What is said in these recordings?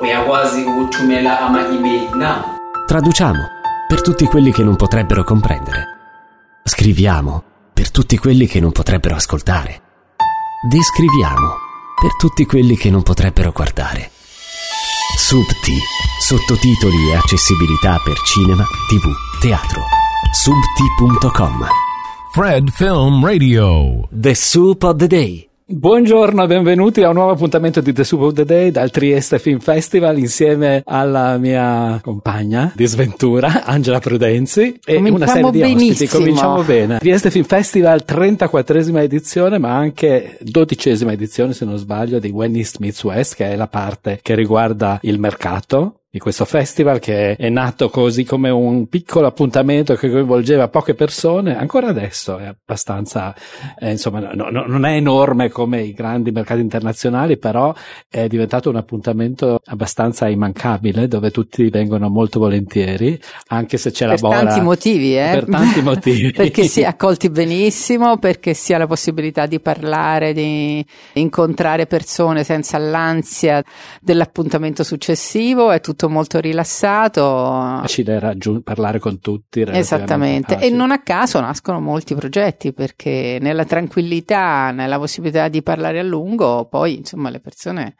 uyakwazi ukuthumela ama-email now Traduciamo per tutti quelli che non potrebbero comprendere. Scriviamo per tutti quelli che non potrebbero ascoltare. Descriviamo per tutti quelli che non potrebbero guardare. Subti, sottotitoli e accessibilità per cinema, tv, teatro. Subti.com Fred Film Radio. The Soup of the Day. Buongiorno e benvenuti a un nuovo appuntamento di The Soup of the Day dal Trieste Film Festival insieme alla mia compagna di sventura Angela Prudenzi e una serie di ospiti. benissimo. Cominciamo bene. Trieste Film Festival 34esima edizione ma anche 12esima edizione se non sbaglio di When East Meets West che è la parte che riguarda il mercato di questo festival che è nato così come un piccolo appuntamento che coinvolgeva poche persone, ancora adesso è abbastanza, eh, insomma, no- no- non è enorme come i grandi mercati internazionali, però è diventato un appuntamento abbastanza immancabile dove tutti vengono molto volentieri, anche se c'è per la bora. tanti motivi, eh? Per tanti motivi. perché si è accolti benissimo, perché si ha la possibilità di parlare, di incontrare persone senza l'ansia dell'appuntamento successivo, è tutto molto rilassato. facile raggiun- parlare con tutti. Esattamente, e facile. non a caso nascono molti progetti perché nella tranquillità, nella possibilità di parlare a lungo, poi insomma le persone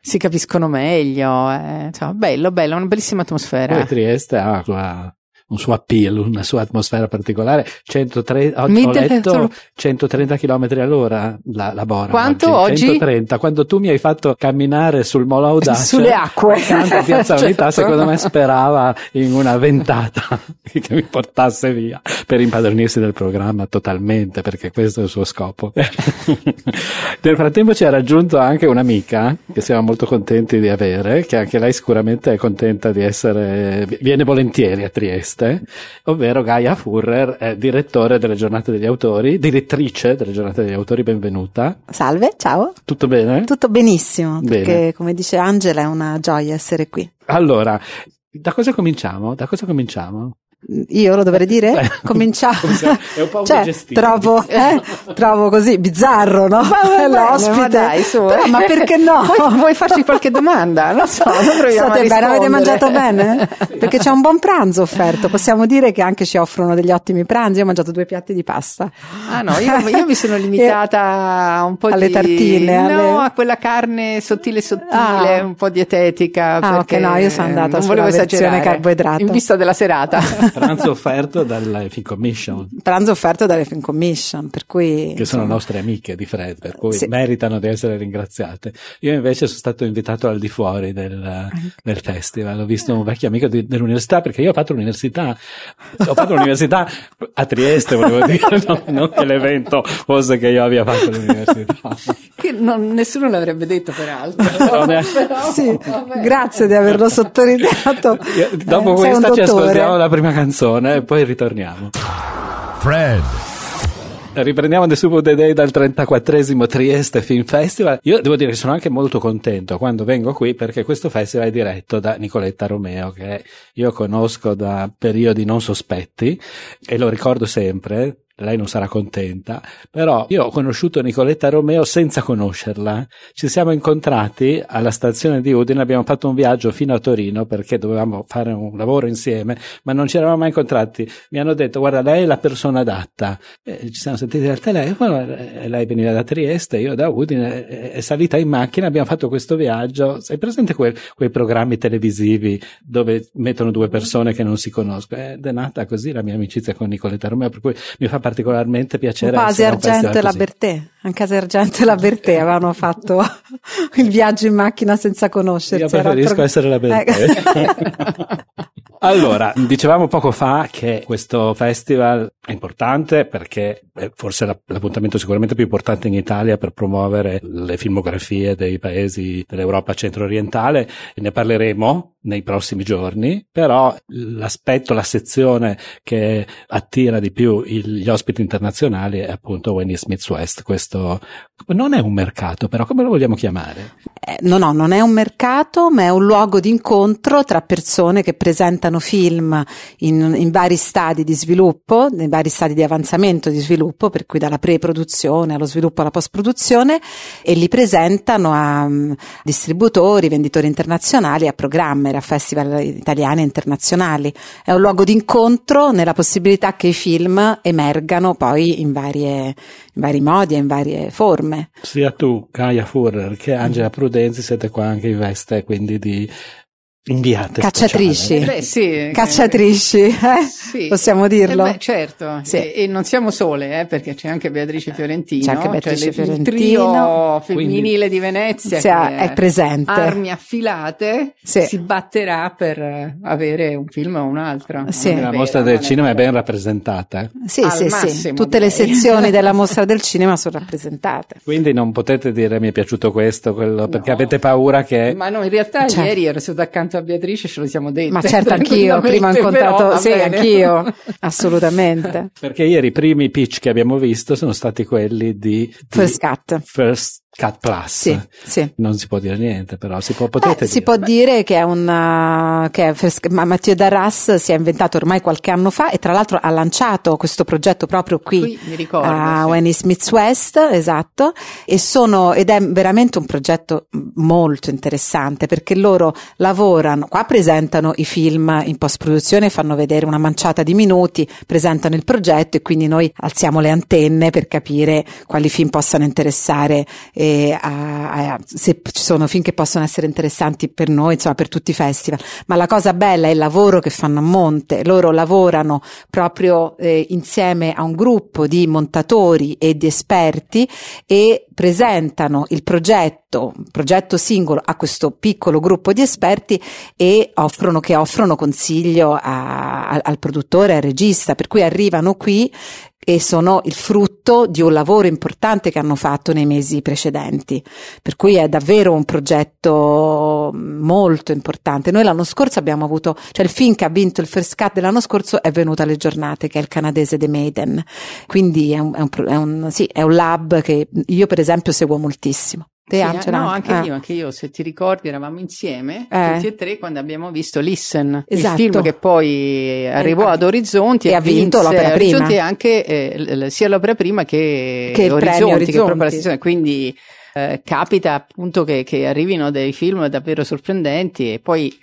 si capiscono meglio. eh. Insomma, bello, bello, una bellissima atmosfera. Poi Trieste ha la- un suo appeal, una sua atmosfera particolare. 103, ho, ho letto 130 km all'ora la, la Bora. Quanto oggi? 130. Quando tu mi hai fatto camminare sul Molo Audace Sulle acque. accanto a Piazza Unità, Certo. secondo me sperava in una ventata che mi portasse via per impadronirsi del programma totalmente, perché questo è il suo scopo. Nel frattempo ci ha raggiunto anche un'amica che siamo molto contenti di avere, che anche lei sicuramente è contenta di essere, viene volentieri a Trieste, ovvero Gaia Furrer, è direttore delle giornate degli autori, direttrice delle giornate degli autori, benvenuta. Salve, ciao. Tutto bene? Tutto benissimo, Bene. perché come dice Angela è una gioia essere qui. Allora, da cosa cominciamo? Da cosa cominciamo? Io lo dovrei dire? Eh, Cominciamo. È un po' cioè, gestito. trovo, eh, trovo così bizzarro, no? Bene, L'ospite. ma dai, su, Però, eh. ma perché no? Vuoi, vuoi farci qualche domanda? Non so, non proviamo State bene, avete mangiato bene? Perché c'è un buon pranzo offerto, possiamo dire che anche ci offrono degli ottimi pranzi. Io ho mangiato due piatti di pasta. Ah no, io, io mi sono limitata un po' Alle di... tartine, No, alle- a quella carne sottile sottile, Ah. un po' dietetica. Ah, perché ok, no, io sono andata non sulla volevo versione esagerare, carboidrato. In vista della serata. Pranzo offerto dalla Film Commission, Pranzo offerto dalle Film Commission, per cui... che sono nostre amiche di Fred, per cui Sì. meritano di essere ringraziate. Io invece sono stato invitato al di fuori del, del festival, ho visto un vecchio amico di- dell'università, perché io ho fatto l'università, ho fatto l'università a Trieste, volevo dire, no, non che l'evento fosse che io abbia fatto l'università. che non- nessuno l'avrebbe detto peraltro. Ne- Però, Sì, vabbè. grazie di averlo sottolineato. Io- Dopo Eh, questa ci ascoltiamo la prima canzone e poi ritorniamo. Fred. Riprendiamo The Super the Day dal 34esimo Trieste Film Festival. Io devo dire che sono anche molto contento quando vengo qui perché questo festival è diretto da Nicoletta Romeo che io conosco da periodi non sospetti e lo ricordo sempre. Lei non sarà contenta, però io ho conosciuto Nicoletta Romeo senza conoscerla. Ci siamo incontrati alla stazione di Udine, abbiamo fatto un viaggio fino a Torino perché dovevamo fare un lavoro insieme, ma non ci eravamo mai incontrati. Mi hanno detto, guarda, lei è la persona adatta. E ci siamo sentiti al telefono, lei veniva da Trieste, io da Udine, è salita in macchina, abbiamo fatto questo viaggio. Sei presente quel- quei programmi televisivi dove mettono due persone che non si conoscono? Ed è nata così la mia amicizia con Nicoletta Romeo, per cui mi fa particolarmente piacere. Quasi e la. Bertè, anche a Argento e la Bertè avevano fatto il viaggio in macchina senza conoscersi. Io preferisco tro- essere la Bertè. Eh. Allora, dicevamo poco fa che questo festival è importante perché è forse la- l'appuntamento sicuramente più importante in Italia per promuovere le filmografie dei paesi dell'Europa centro-orientale ne parleremo nei prossimi giorni, però l'aspetto, la sezione che attira di più il, gli ospiti internazionali è appunto Wendy Smith's West. Questo non è un mercato, però come lo vogliamo chiamare? Eh, no, no, non è un mercato, ma è un luogo di incontro tra persone che presentano film in, in vari stadi di sviluppo, nei vari stadi di avanzamento di sviluppo, per cui dalla pre-produzione allo sviluppo alla post-produzione, e li presentano a um, distributori, venditori internazionali, a programmer, a festival italiani e internazionali. È un luogo di incontro nella possibilità che i film emergano poi in, varie, in vari modi e in varie forme. Sia tu, Gaia Furrer, che Angela Prudenzi siete qua anche in veste quindi di inviate cacciatrici Beh, sì, cacciatrici eh? sì. possiamo dirlo Eh beh, certo Sì. e, e non siamo sole eh, perché c'è anche Beatrice Fiorentino C'è anche Beatrice cioè le- Fiorentino. il trio femminile di Venezia Sì, che è presente. armi affilate Sì. si batterà per eh, avere un film o un altro La mostra del cinema è ben rappresentata. eh. sì Al sì sì tutte le direi. sezioni della mostra del cinema sono rappresentate Quindi non potete dire mi è piaciuto questo, quello, perché No. avete paura che... ma no in realtà Certo. ieri ero seduta accanto a Beatrice ce lo siamo detti ma certo anch'io prima ho però incontrato va sì bene. anch'io assolutamente. Perché ieri i primi pitch che abbiamo visto sono stati quelli di, di First Cut. First Cut Plus. sì sì Non si può dire niente, però si può, Eh, potete si dire. può dire che è un che è ma Matteo Darras si è inventato ormai qualche anno fa e tra l'altro ha lanciato questo progetto proprio qui, Qui, mi ricordo, a sì. Wendy Smith's West, esatto, e sono ed è veramente un progetto molto interessante perché loro lavorano, qua presentano i film in post produzione, fanno vedere una manciata di minuti, presentano il progetto e quindi noi alziamo le antenne per capire quali film possano interessare e a- a- se ci sono film che possono essere interessanti per noi, insomma per tutti i festival. Ma la cosa bella è il lavoro che fanno a monte, loro lavorano proprio eh, insieme a un gruppo di montatori e di esperti e presentano il progetto, progetto singolo a questo piccolo gruppo di esperti e offrono, che offrono consiglio a- al- al produttore, al regista, per cui arrivano qui e sono il frutto di un lavoro importante che hanno fatto nei mesi precedenti. Per cui è davvero un progetto molto importante. Noi l'anno scorso abbiamo avuto, cioè il film che ha vinto il first cut dell'anno scorso è venuto alle giornate, che è il canadese The Maiden. Quindi è un, è un è un- sì, è un lab che io per esempio seguo moltissimo. Te, Sì, Angela? no, anche Eh. io, anche io, se ti ricordi, eravamo insieme, Eh. tutti e tre, quando abbiamo visto Listen, Esatto. il film che poi arrivò ha- ad Orizzonti e ha vinto l'opera prima. e anche eh, sia l'opera prima che, Che Orizzonti, che Orizzonti. proprio la sezione. Quindi eh, capita appunto che, che arrivino dei film davvero sorprendenti e poi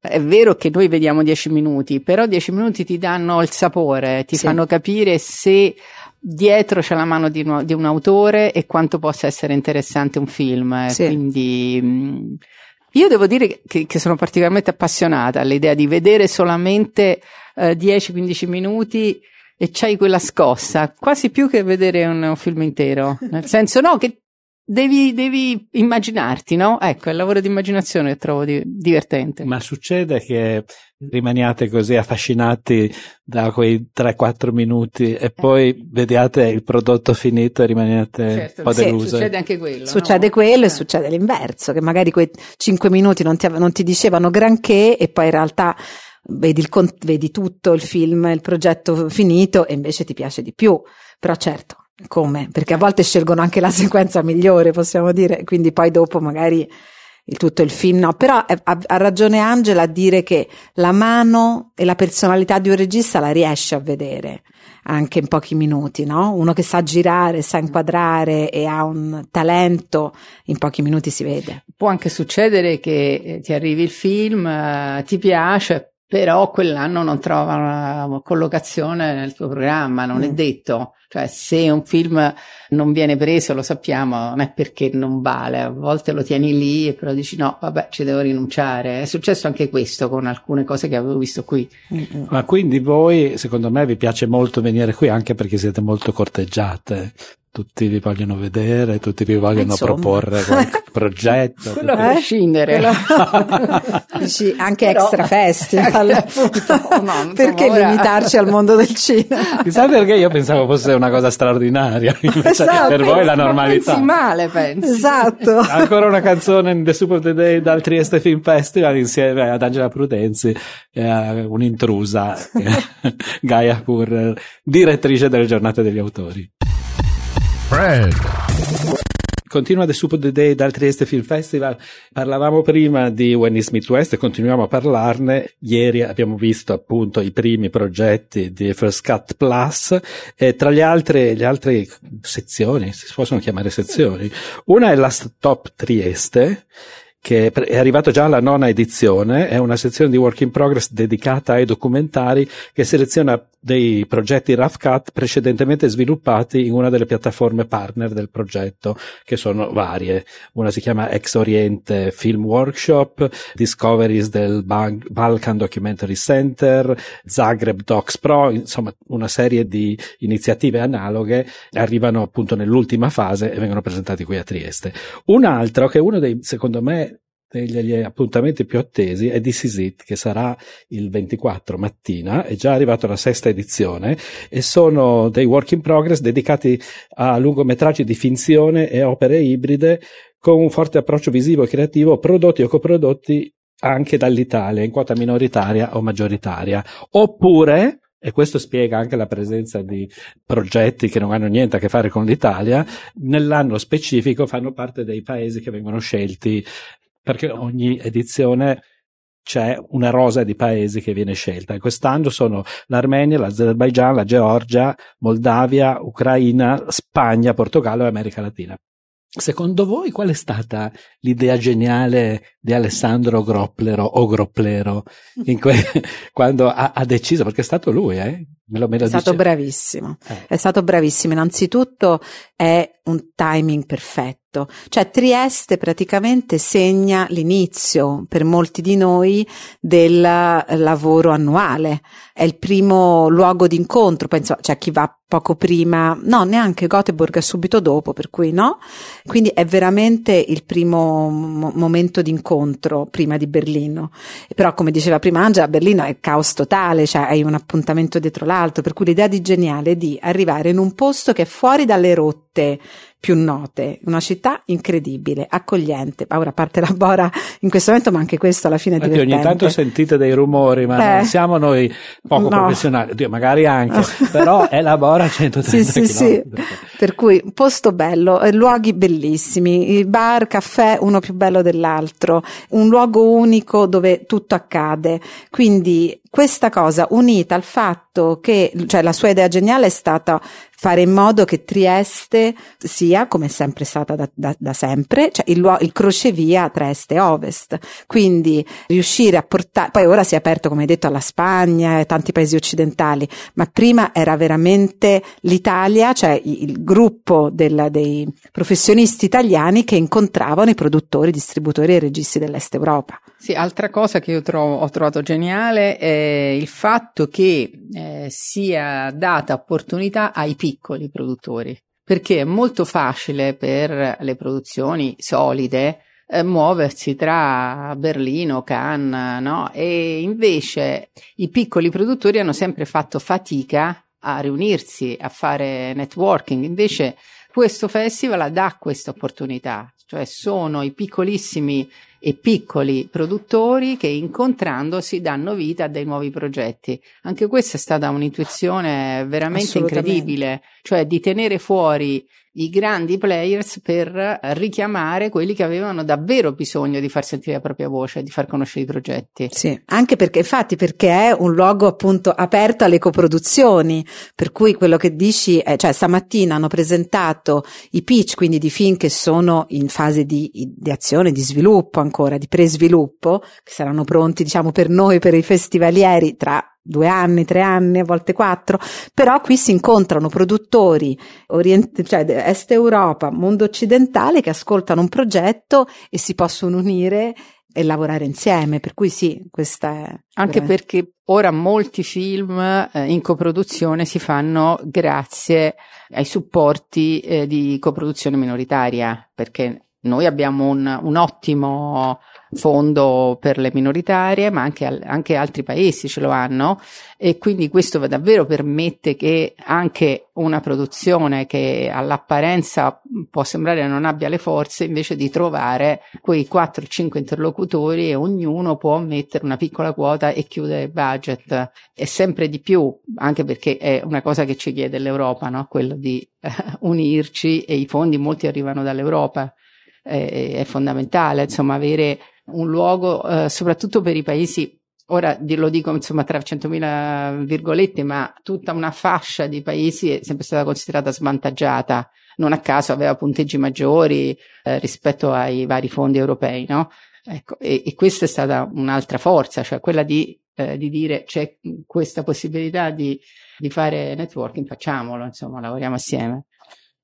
è vero che noi vediamo dieci minuti, però dieci minuti ti danno il sapore, ti Sì. fanno capire se dietro c'è la mano di un, di un autore e quanto possa essere interessante un film. eh, Sì. Quindi mh, io devo dire che, che sono particolarmente appassionata all'idea di vedere solamente eh, 10-15 minuti e c'hai quella scossa, quasi più che vedere un, un film intero. Nel senso, no, che devi, devi immaginarti, no? Ecco, è il lavoro di immaginazione che trovo di- divertente. Ma succede che rimaniate così affascinati da quei 3-4 minuti e poi vediate il prodotto finito e rimaniate Certo, un po' sì, deluse? succede anche quello. Succede no? quello e Eh. succede l'inverso, che magari quei cinque minuti non ti, non ti dicevano granché e poi in realtà vedi, il vedi tutto il film, il progetto finito e invece ti piace di più. Però certo, come? Perché a volte scelgono anche la sequenza migliore, possiamo dire, quindi poi dopo magari il tutto il film no. Però eh, ha, ragione Angela a dire che la mano e la personalità di un regista la riesce a vedere anche in pochi minuti, no? Uno che sa girare, sa inquadrare e ha un talento, in pochi minuti si vede. Può anche succedere che eh, ti arrivi il film, eh, ti piace, però quell'anno non trova una collocazione nel tuo programma, non è Mm. detto. Cioè, se un film non viene preso, lo sappiamo, non è perché non vale, a volte lo tieni lì e però dici no, vabbè, ci devo rinunciare. È successo anche questo con alcune cose che avevo visto qui. Ma quindi voi, secondo me, vi piace molto venire qui anche perché siete molto corteggiate. Tutti vi vogliono vedere, tutti vi vogliono Insomma. proporre qualche progetto. Quello a Eh? prescindere. Quello- Dici anche Però- extra festival. Appunto, no, insomma, Perché ora- limitarci al mondo del cinema? Chissà perché io pensavo fosse una cosa straordinaria, invece Esatto. per voi la Ma normalità. pensi male, pensi. Esatto. Ancora una canzone in The Super of the Day dal Trieste Film Festival insieme ad Angela Prudenzi e a un'intrusa, eh, Gaia Pur, direttrice delle giornate degli autori. Fred, Continua The Super of the Day dal Trieste Film Festival. Parlavamo prima di When is Smith West e continuiamo a parlarne. Ieri abbiamo visto appunto i primi progetti di First Cut Plus e tra le altre, le altre sezioni, si possono chiamare sezioni, una è la Stop Trieste che è arrivato già alla nona edizione, è una sezione di work in progress dedicata ai documentari che seleziona dei progetti rough cut precedentemente sviluppati in una delle piattaforme partner del progetto, che sono varie. Una si chiama Ex Oriente Film Workshop, Discoveries del Ban- Balkan Documentary Center, Zagreb Docs Pro, insomma una serie di iniziative analoghe arrivano appunto nell'ultima fase e vengono presentati qui a Trieste. Un altro che è uno dei, secondo me, degli appuntamenti più attesi è This Is It, che sarà il 24 mattina, è già arrivato alla sesta edizione e sono dei work in progress dedicati a lungometraggi di finzione e opere ibride con un forte approccio visivo e creativo, prodotti o coprodotti anche dall'Italia, in quota minoritaria o maggioritaria. Oppure, e questo spiega anche la presenza di progetti che non hanno niente a che fare con l'Italia, nell'anno specifico fanno parte dei paesi che vengono scelti perché ogni edizione c'è una rosa di paesi che viene scelta e quest'anno sono l'Armenia, l'Azerbaigian, la Georgia, Moldavia, Ucraina, Spagna, Portogallo e America Latina. Secondo voi qual è stata l'idea geniale di Alessandro Gropplero o Gropplero in que- quando ha, ha deciso, perché è stato lui, eh? Me lo, me lo È stato bravissimo. Eh. È stato bravissimo. Innanzitutto è un timing perfetto. Cioè Trieste praticamente segna l'inizio per molti di noi del lavoro annuale. È il primo luogo di incontro. Penso c'è chi va poco prima, no, neanche Göteborg è subito dopo, per cui no. Quindi è veramente il primo mo- momento di incontro prima di Berlino. Però, come diceva prima Angela, Berlino è caos totale, cioè hai un appuntamento dietro l'altro, per cui l'idea di geniale è di arrivare in un posto che è fuori dalle rotte più note, una città incredibile, accogliente. Ora parte la Bora in questo momento, ma anche questo alla fine è Infatti divertente. ogni tanto sentite dei rumori, ma Eh. non siamo noi poco No. professionali, magari anche, però è la Bora a 130 Sì, sì, sì. Per cui posto bello, eh, luoghi bellissimi, bar, caffè, uno più bello dell'altro, un luogo unico dove tutto accade. Quindi questa cosa unita al fatto che, cioè la sua idea geniale è stata fare in modo che Trieste sia, come è sempre stata da, da- da sempre, cioè il, il crocevia tra est e ovest. Quindi riuscire a portare, poi ora si è aperto, come hai detto, alla Spagna e tanti paesi occidentali, ma prima era veramente l'Italia, cioè il gruppo del- dei professionisti italiani che incontravano i produttori, distributori e registi dell'Est Europa. Sì, altra cosa che io trovo- ho trovato geniale è il fatto che eh, sia data opportunità ai piccoli produttori, perché è molto facile per le produzioni solide eh, muoversi tra Berlino, Cannes, no? E invece i piccoli produttori hanno sempre fatto fatica a riunirsi, a fare networking, invece questo festival dà questa opportunità, cioè sono i piccolissimi e piccoli produttori che incontrandosi danno vita a dei nuovi progetti. Anche questa è stata un'intuizione veramente incredibile, cioè di tenere fuori i grandi players per richiamare quelli che avevano davvero bisogno di far sentire la propria voce, di far conoscere i progetti. Sì, anche perché, infatti, perché è un luogo appunto aperto alle coproduzioni, per cui quello che dici è, cioè stamattina hanno presentato i pitch, quindi di film che sono in fase di, di azione, di sviluppo ancora, di presviluppo, che saranno pronti, diciamo, per noi, per i festivalieri tra due anni, tre anni, a volte quattro, però qui si incontrano produttori orient- cioè est Europa, mondo occidentale che ascoltano un progetto e si possono unire e lavorare insieme, per cui sì, questa è... Anche veramente- perché ora molti film eh, in coproduzione si fanno grazie ai supporti eh, di coproduzione minoritaria, perché noi abbiamo un, un ottimo fondo per le minoritarie, ma anche, al- anche altri paesi ce lo hanno e quindi questo davvero permette che anche una produzione che all'apparenza può sembrare non abbia le forze, invece di trovare quei 4-5 interlocutori e ognuno può mettere una piccola quota e chiudere il budget e sempre di più, anche perché è una cosa che ci chiede l'Europa, no? quello di eh, unirci e i fondi molti arrivano dall'Europa. È fondamentale insomma avere un luogo eh, soprattutto per i paesi ora lo dico insomma tra 100.000 virgolette ma tutta una fascia di paesi è sempre stata considerata svantaggiata non a caso aveva punteggi maggiori eh, rispetto ai vari fondi europei no? ecco, e, e questa è stata un'altra forza cioè quella di, eh, di dire c'è questa possibilità di, di fare networking facciamolo insomma lavoriamo assieme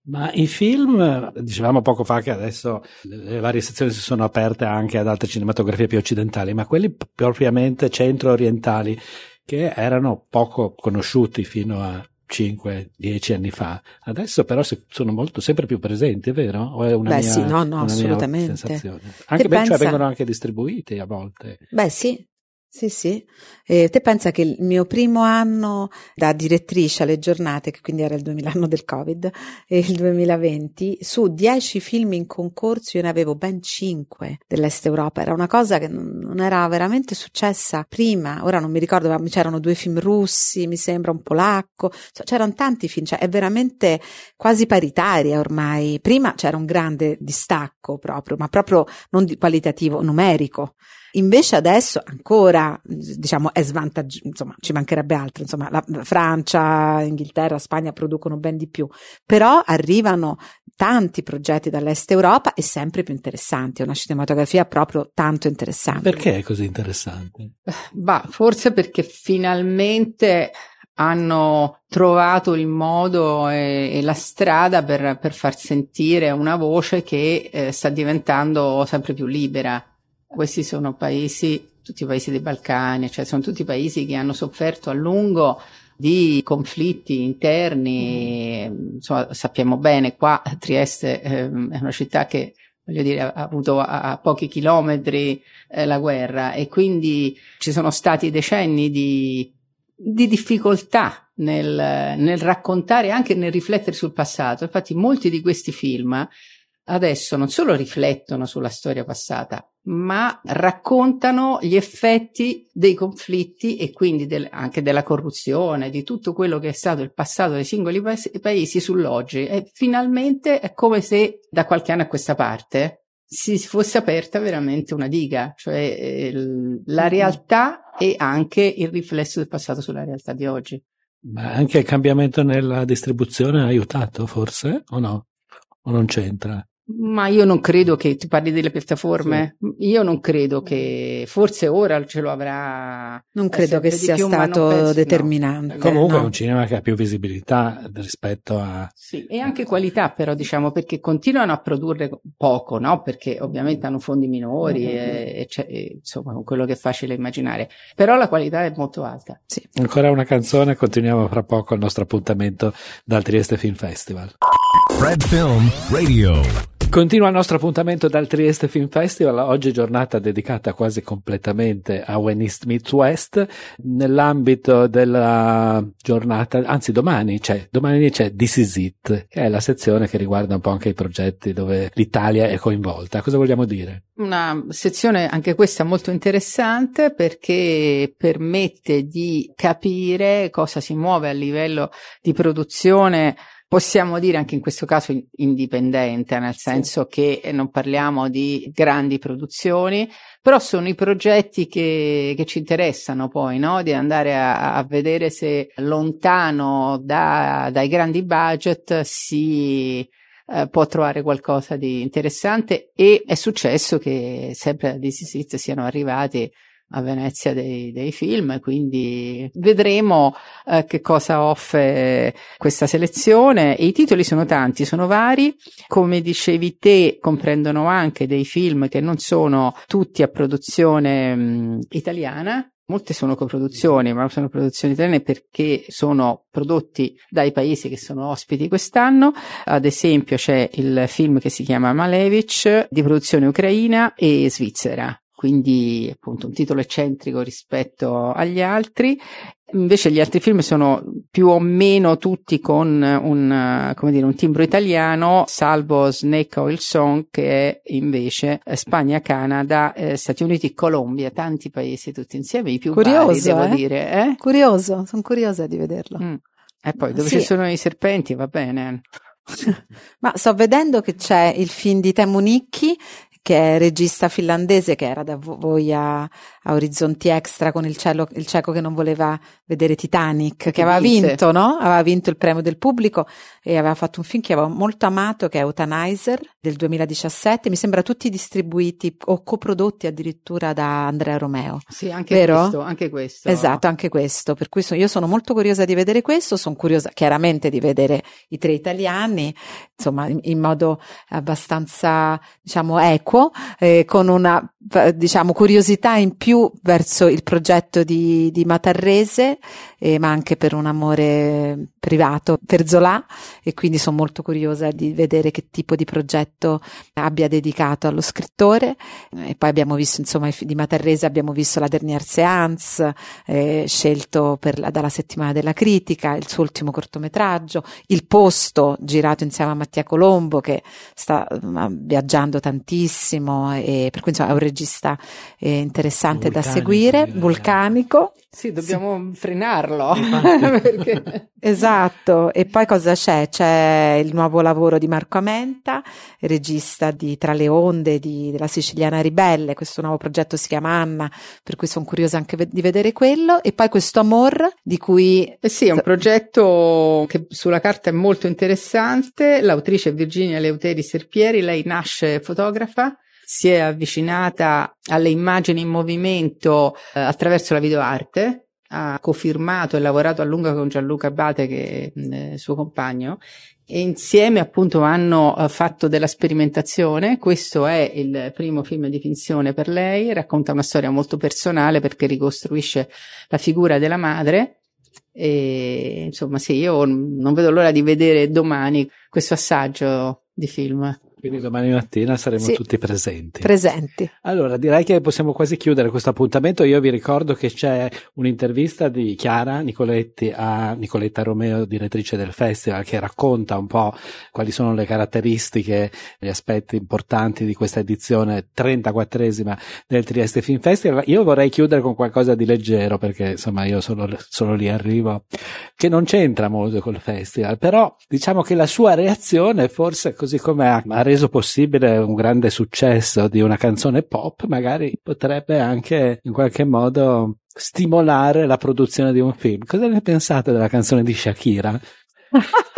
Ma i film, dicevamo poco fa che adesso le varie sezioni si sono aperte anche ad altre cinematografie più occidentali, ma quelli propriamente centro-orientali che erano poco conosciuti fino a 5-10 anni fa, adesso però sono molto sempre più presenti, è vero? O è una Beh, mia, sì, no, no, assolutamente. sensazione? Anche beh, cioè pensa- vengono anche distribuiti a volte. Beh, sì. Sì, sì. Eh, te pensa che il mio primo anno da direttrice alle giornate, che quindi era il 2000 anno del Covid, e il 2020, su 10 film in concorso io ne avevo ben 5 dell'Est Europa. Era una cosa che non non era veramente successa prima. Ora non mi ricordo, ma c'erano due film russi, mi sembra un polacco, cioè, c'erano tanti film, cioè è veramente quasi paritaria ormai. Prima c'era un grande distacco proprio, ma proprio non di qualitativo, numerico. Invece adesso ancora, diciamo, è svantaggioso, insomma, ci mancherebbe altro, insomma, la Francia, Inghilterra, Spagna producono ben di più, però arrivano tanti progetti dall'Est Europa e sempre più interessanti, è una cinematografia proprio tanto interessante. Perché è così interessante? Bah, forse perché finalmente hanno trovato il modo e, e la strada per, per far sentire una voce che eh, sta diventando sempre più libera. Questi sono paesi, tutti i paesi dei Balcani, cioè sono tutti paesi che hanno sofferto a lungo di conflitti interni, insomma, sappiamo bene qua Trieste ehm, è una città che voglio dire, ha avuto a, a pochi chilometri eh, la guerra e quindi ci sono stati decenni di, di difficoltà nel, nel raccontare e anche nel riflettere sul passato. Infatti molti di questi film adesso non solo riflettono sulla storia passata, ma raccontano gli effetti dei conflitti e quindi del- anche della corruzione, di tutto quello che è stato il passato dei singoli paesi, paesi sull'oggi. E finalmente è come se da qualche anno a questa parte si fosse aperta veramente una diga, cioè eh, l- la realtà e anche il riflesso del passato sulla realtà di oggi. Ma anche il cambiamento nella distribuzione ha aiutato, forse? O no? O non c'entra? Ma io non credo che tu parli delle piattaforme. Io non credo che forse ora ce lo avrà. Non credo che sia più, stato penso- no. determinante. Comunque no. è un cinema che ha più visibilità rispetto a... Sì, e anche qualità, però, diciamo, perché continuano a produrre poco, no? Perché ovviamente hanno fondi minori e, e c'è- e, insomma, con quello che è facile immaginare. Però la qualità è molto alta. Ancora una canzone, continuiamo fra poco il nostro appuntamento dal Trieste Film Festival. Fred Film Radio. Continua il nostro appuntamento dal Trieste Film Festival, oggi giornata dedicata quasi completamente a When East Meets West, nell'ambito della giornata, anzi domani c'è, domani c'è This Is It, che è la sezione che riguarda un po' anche i progetti dove l'Italia è coinvolta. Cosa vogliamo dire? Una sezione anche questa molto interessante perché permette di capire cosa si muove a livello di produzione possiamo dire anche in questo caso in- indipendente, nel senso che non parliamo di grandi produzioni, però sono i progetti che, che ci interessano poi, no? Di andare a, a vedere se lontano da- dai grandi budget si eh, può trovare qualcosa di interessante e è successo che sempre da This Is It siano arrivati a Venezia dei, dei film, quindi vedremo eh, che cosa offre questa selezione. I titoli sono tanti, sono vari, come dicevi te, comprendono anche dei film che non sono tutti a produzione mh, italiana, Molte sono coproduzioni, ma sono produzioni italiane perché sono prodotti dai paesi che sono ospiti quest'anno. Ad esempio c'è il film che si chiama Malevich di produzione ucraina e svizzera quindi appunto un titolo eccentrico rispetto agli altri. Invece gli altri film sono più o meno tutti con un, come dire, un timbro italiano, salvo Snake Oil Song che è invece Spagna, Canada, eh, Stati Uniti, Colombia, tanti paesi tutti insieme, i più Curioso, vari devo eh? dire. Eh? Curioso, sono curiosa di vederlo. Mm. E poi dove Sì. ci sono i serpenti va bene. Ma sto vedendo che c'è il film di Temu Nicchi, che è regista finlandese, che era da vo- voi a, a Orizzonti Extra con il, cielo- il cieco che non voleva vedere Titanic, che, Che aveva vinse. vinto, no? Aveva vinto il premio del pubblico e aveva fatto un film che avevo molto amato, che è Euthanizer del 2017. Mi sembra tutti distribuiti o coprodotti addirittura da Andrea Romeo. Sì, anche Vero? questo, anche questo. Esatto, anche questo. Per cui so- io sono molto curiosa di vedere questo, sono curiosa chiaramente di vedere i tre italiani, insomma, in, in modo abbastanza, diciamo, equo, eh, con una, diciamo, curiosità in più verso il progetto di, di Matarrese, eh, ma anche per un amore privato per Zola e quindi sono molto curiosa di vedere che tipo di progetto abbia dedicato allo scrittore. E poi abbiamo visto, insomma, di Matarrese abbiamo visto la Dernière Séance, eh, scelto per la- dalla settimana della critica, il suo ultimo cortometraggio, Il posto girato insieme a Mattia Colombo che sta eh, viaggiando tantissimo e per cui insomma è un regista eh, interessante da Vulcanico, seguire, direi. vulcanico. Sì, dobbiamo frenarlo. Infatti. perché... Esatto, e poi cosa c'è? C'è il nuovo lavoro di Marco Amenta, regista di Tra le onde di- della Siciliana Ribelle, questo nuovo progetto si chiama Anna, per cui sono curiosa anche ve- di vedere quello, e poi questo Amor di cui Eh sì, è un progetto che sulla carta è molto interessante. L'autrice è Virginia Leuteri Serpieri, lei nasce fotografa, si è avvicinata alle immagini in movimento eh, attraverso la videoarte, ha cofirmato e lavorato a lungo con Gianluca Abate, che è mh, suo compagno, e insieme appunto hanno eh, fatto della sperimentazione. Questo è il primo film di finzione per lei, racconta una storia molto personale perché ricostruisce la figura della madre. E insomma, sì, io non vedo l'ora di vedere domani questo assaggio di film. Quindi domani mattina saremo Sì. tutti presenti. presenti. Allora, direi che possiamo quasi chiudere questo appuntamento. Io vi ricordo che c'è un'intervista di Chiara Nicoletti a Nicoletta Romeo, direttrice del festival, che racconta un po' quali sono le caratteristiche, gli aspetti importanti di questa edizione 34esima del Trieste Film Festival. Io vorrei chiudere con qualcosa di leggero, perché insomma io solo, solo lì arrivo, che non c'entra molto col festival, però diciamo che la sua reazione, forse così come ha, ha reso possibile un grande successo di una canzone pop, magari potrebbe anche in qualche modo stimolare la produzione di un film. Cosa ne pensate della canzone di Shakira?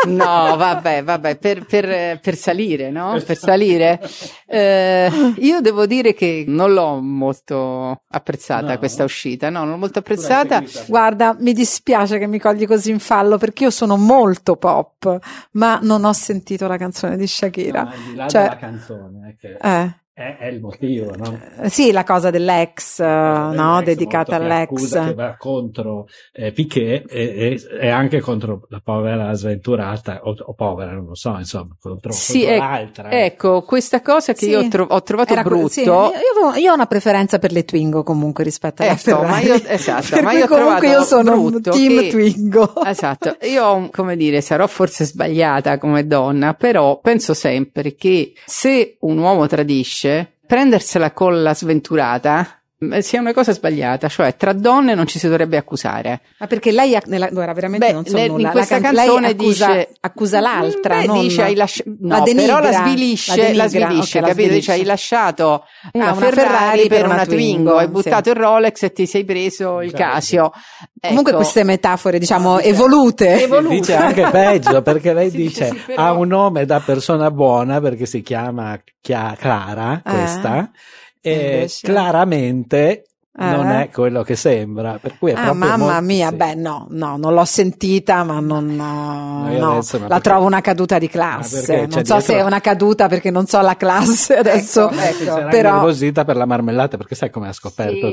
No, vabbè, vabbè, per, per- per salire, no? Per salire. Eh, io devo dire che non l'ho molto apprezzata No? questa uscita, no, non l'ho molto apprezzata. Guarda, mi dispiace che mi cogli così in fallo perché io sono molto pop, ma non ho sentito la canzone di Shakira. No, al di là Cioè- della canzone, che Eh. È, è il motivo, no? Eh, Sì, la cosa dell'ex, eh, no, L'ex dedicata molto che accusa all'ex. che va contro eh, Piquet e, e- e anche contro la povera sventurata o, o povera, non lo so, insomma, contro, Sì, contro ec- l'altra. eh. Ecco, questa cosa che Sì. io ho, tro- ho trovato Era que- brutto. sì, io, io- ho una preferenza per le Twingo comunque rispetto alla Ecco, ma Ferrari. io- esatto, per ma io comunque io sono un team che- Twingo. Esatto, io come dire, sarò forse sbagliata come donna, però penso sempre che se un uomo tradisce, prendersela con la sventurata sia una cosa sbagliata, cioè tra donne non ci si dovrebbe accusare. Ma perché lei, ha- nella, guarda, veramente Beh, non so nel- nulla. in questa la can- canzone lei accusa, dice accusa l'altra, Beh, non dice hai lasci- la no, denigra, però la svilisce, la la, denigra, svilisce, ok, la capito? Dice svilisce. hai lasciato una, una Ferrari, Ferrari per una una Twingo, Twingo, hai sì. buttato il Rolex e ti sei preso il Certo. Casio. Comunque Ecco. queste metafore, diciamo, evolute. Evolute. Dice anche peggio perché lei Si dice sì, però- ha un nome da persona buona perché si chiama Chia- Clara Eh. questa e Invece- claramente non Eh? è quello che sembra. Per cui è Ah, proprio mamma molto- mia, sì. beh, no, no, non l'ho sentita, ma non, no, no, adesso, ma la perché- trovo una caduta di classe. perché Non c'è so se è una caduta perché non so la classe adesso, Ecco, Si sarà però. nervosita per la marmellata perché sai come ha scoperto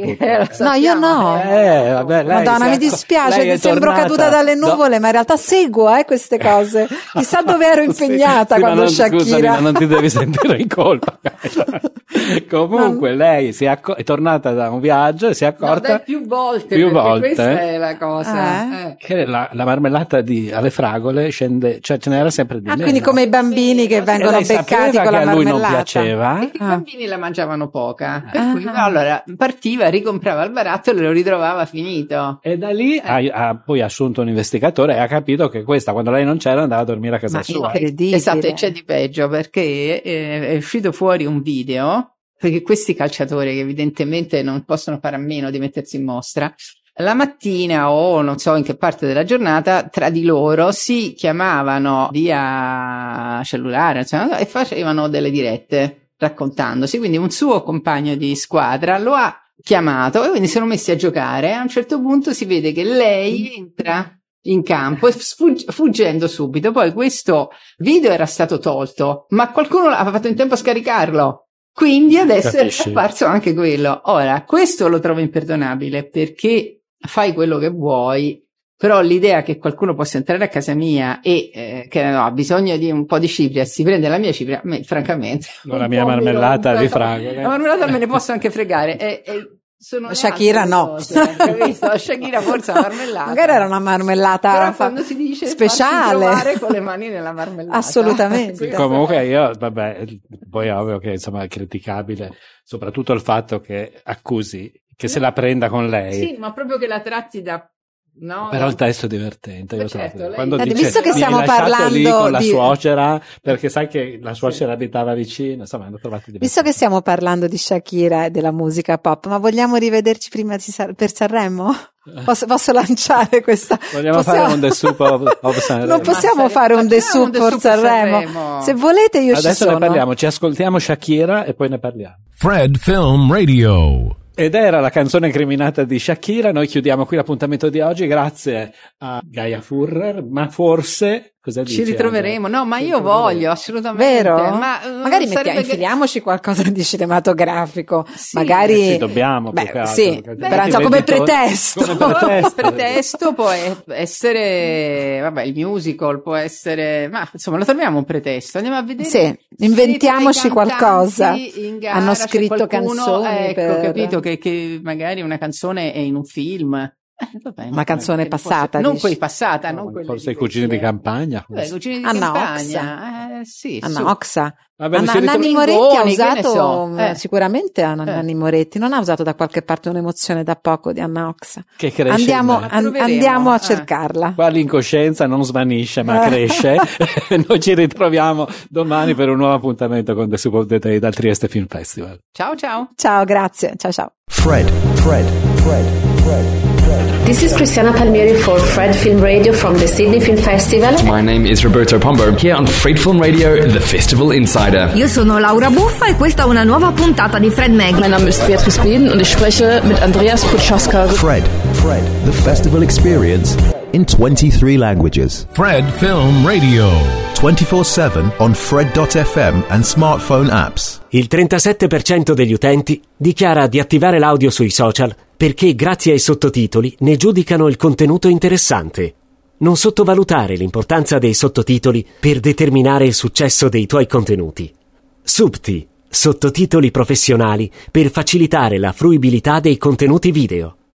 Sì, No, io no. Eh, vabbè, lei Madonna, mi dispiace, ti sembro caduta dalle No. nuvole, ma in realtà seguo eh, queste cose. Chissà dove ero Sì, impegnata sì, ma quando non, Scusami, Shakira. ma non ti devi sentire in colpa. Comunque, lei si è, acco- è tornata da un viaggio e si è No, accorta dai, più volte, Più perché volte. questa è la cosa. Eh? eh. che la, la marmellata di, alle fragole scende, cioè ce n'era sempre di Ah, meno. quindi come i bambini Sì, che vengono beccati con la che a lui non marmellata. piaceva. Perché Ah. i bambini la mangiavano poca, per Ah. cui allora partiva, ricomprava il barattolo e lo ritrovava finito. E da lì ha, ha poi assunto un investigatore e ha capito che questa, quando lei non c'era, andava a dormire a casa Ma sua. incredibile. Esatto, e c'è di peggio perché eh, è uscito fuori un video, perché questi calciatori che evidentemente non possono fare a meno di mettersi in mostra, la mattina o non so in che parte della giornata, tra di loro si chiamavano via cellulare insomma, e facevano delle dirette raccontandosi. Quindi un suo compagno di squadra lo ha chiamato e quindi sono messi a giocare. A un certo punto si vede che lei entra in campo e sfugg- fuggendo subito. Poi questo video era stato tolto, ma qualcuno aveva fatto in tempo a scaricarlo. Quindi adesso Capisci? è apparso anche quello. Ora, questo lo trovo imperdonabile perché fai quello che vuoi, però l'idea che qualcuno possa entrare a casa mia e eh, che no, ha bisogno di un po' di cipria si prende la mia cipria, me, francamente. Con la mia marmellata di fragole. La marmellata me ne posso anche fregare. E, e sono Shakira no. cose? Shakira forse la marmellata. Magari era una marmellata Però fa- quando si dice speciale. con le mani nella marmellata. Assolutamente. Comunque io, vabbè, poi è ovvio che insomma è criticabile, soprattutto il fatto che accusi che se la prenda con lei. Sì, ma proprio che la tratti da... No, Però il testo è divertente. Io certo, lei- Quando Eh, dice, visto che "Mi hai stiamo lasciato lì parlando con la di- suocera, perché sai che la suocera abitava vicino, insomma, hanno trovato divertente. Visto che stiamo parlando di Shakira e della musica pop, ma vogliamo rivederci prima di San- per Sanremo? Posso, posso lanciare questa? Vogliamo possiamo- fare un The Soup of, of Sanremo? Non possiamo Ma fare un The Soup per Sanremo. Sanremo. Se volete io ci Adesso sono. ne parliamo, ci ascoltiamo Shakira e poi ne parliamo. Fred Film Radio. Ed era la canzone incriminata di Shakira. Noi chiudiamo qui l'appuntamento di oggi grazie a Gaia Furrer, ma forse cosa Ci dici, ritroveremo. Angela? No, ma Ci io voglio, assolutamente. Vero? Ma, eh, Magari sarebbe mettiamo, che- infiliamoci qualcosa di cinematografico. Sì. Magari. Eh sì, dobbiamo, Beh, altro, sì, insomma, come pretesto. come pretesto. pretesto può essere, vabbè, il musical può essere, ma insomma, lo troviamo un pretesto. Andiamo a vedere. Sì, se inventiamoci qualcosa. in gara Hanno scritto qualcuno, canzoni Ecco, per- capito che, che magari una canzone è in un film. Eh, va bene, Una canzone eh, forse- passata, non quella passata, No, non quella forse i cugini di campagna. Vabbè, cugini di Anna campagna. Eh, sì, su. Anna Oxa. Vabbè, Anna, Nanni Moretti ha usato so. Eh. sicuramente Anna Eh. Nanni Moretti non ha usato da qualche parte un'emozione da poco di Anna Oxa che cresce andiamo, an- andiamo a eh. cercarla Qua l'incoscienza non svanisce ma cresce. Noi ci ritroviamo domani per un nuovo appuntamento con The the Day dal Trieste Film Festival. Ciao, ciao. ciao grazie ciao ciao Fred, Fred, Fred, Fred, Fred. This is Cristiana Palmieri for Fred Film Radio from the Sydney Film Festival. My name is Roberto Pombo, here on Fred Film Radio, the Festival Insider. Io sono Laura Buffa e questa è una nuova puntata di Fred Mag. Mein Name ist Beatrice Beden und ich spreche mit Andreas Putschaska. Fred, Fred, the festival experience in 23 languages. Fred Film Radio. 24 7 on Fred.fm and smartphone apps. Il 37% degli utenti dichiara di attivare l'audio sui social perché grazie ai sottotitoli ne giudicano il contenuto interessante. Non sottovalutare l'importanza dei sottotitoli per determinare il successo dei tuoi contenuti. Subti, sottotitoli professionali per facilitare la fruibilità dei contenuti video.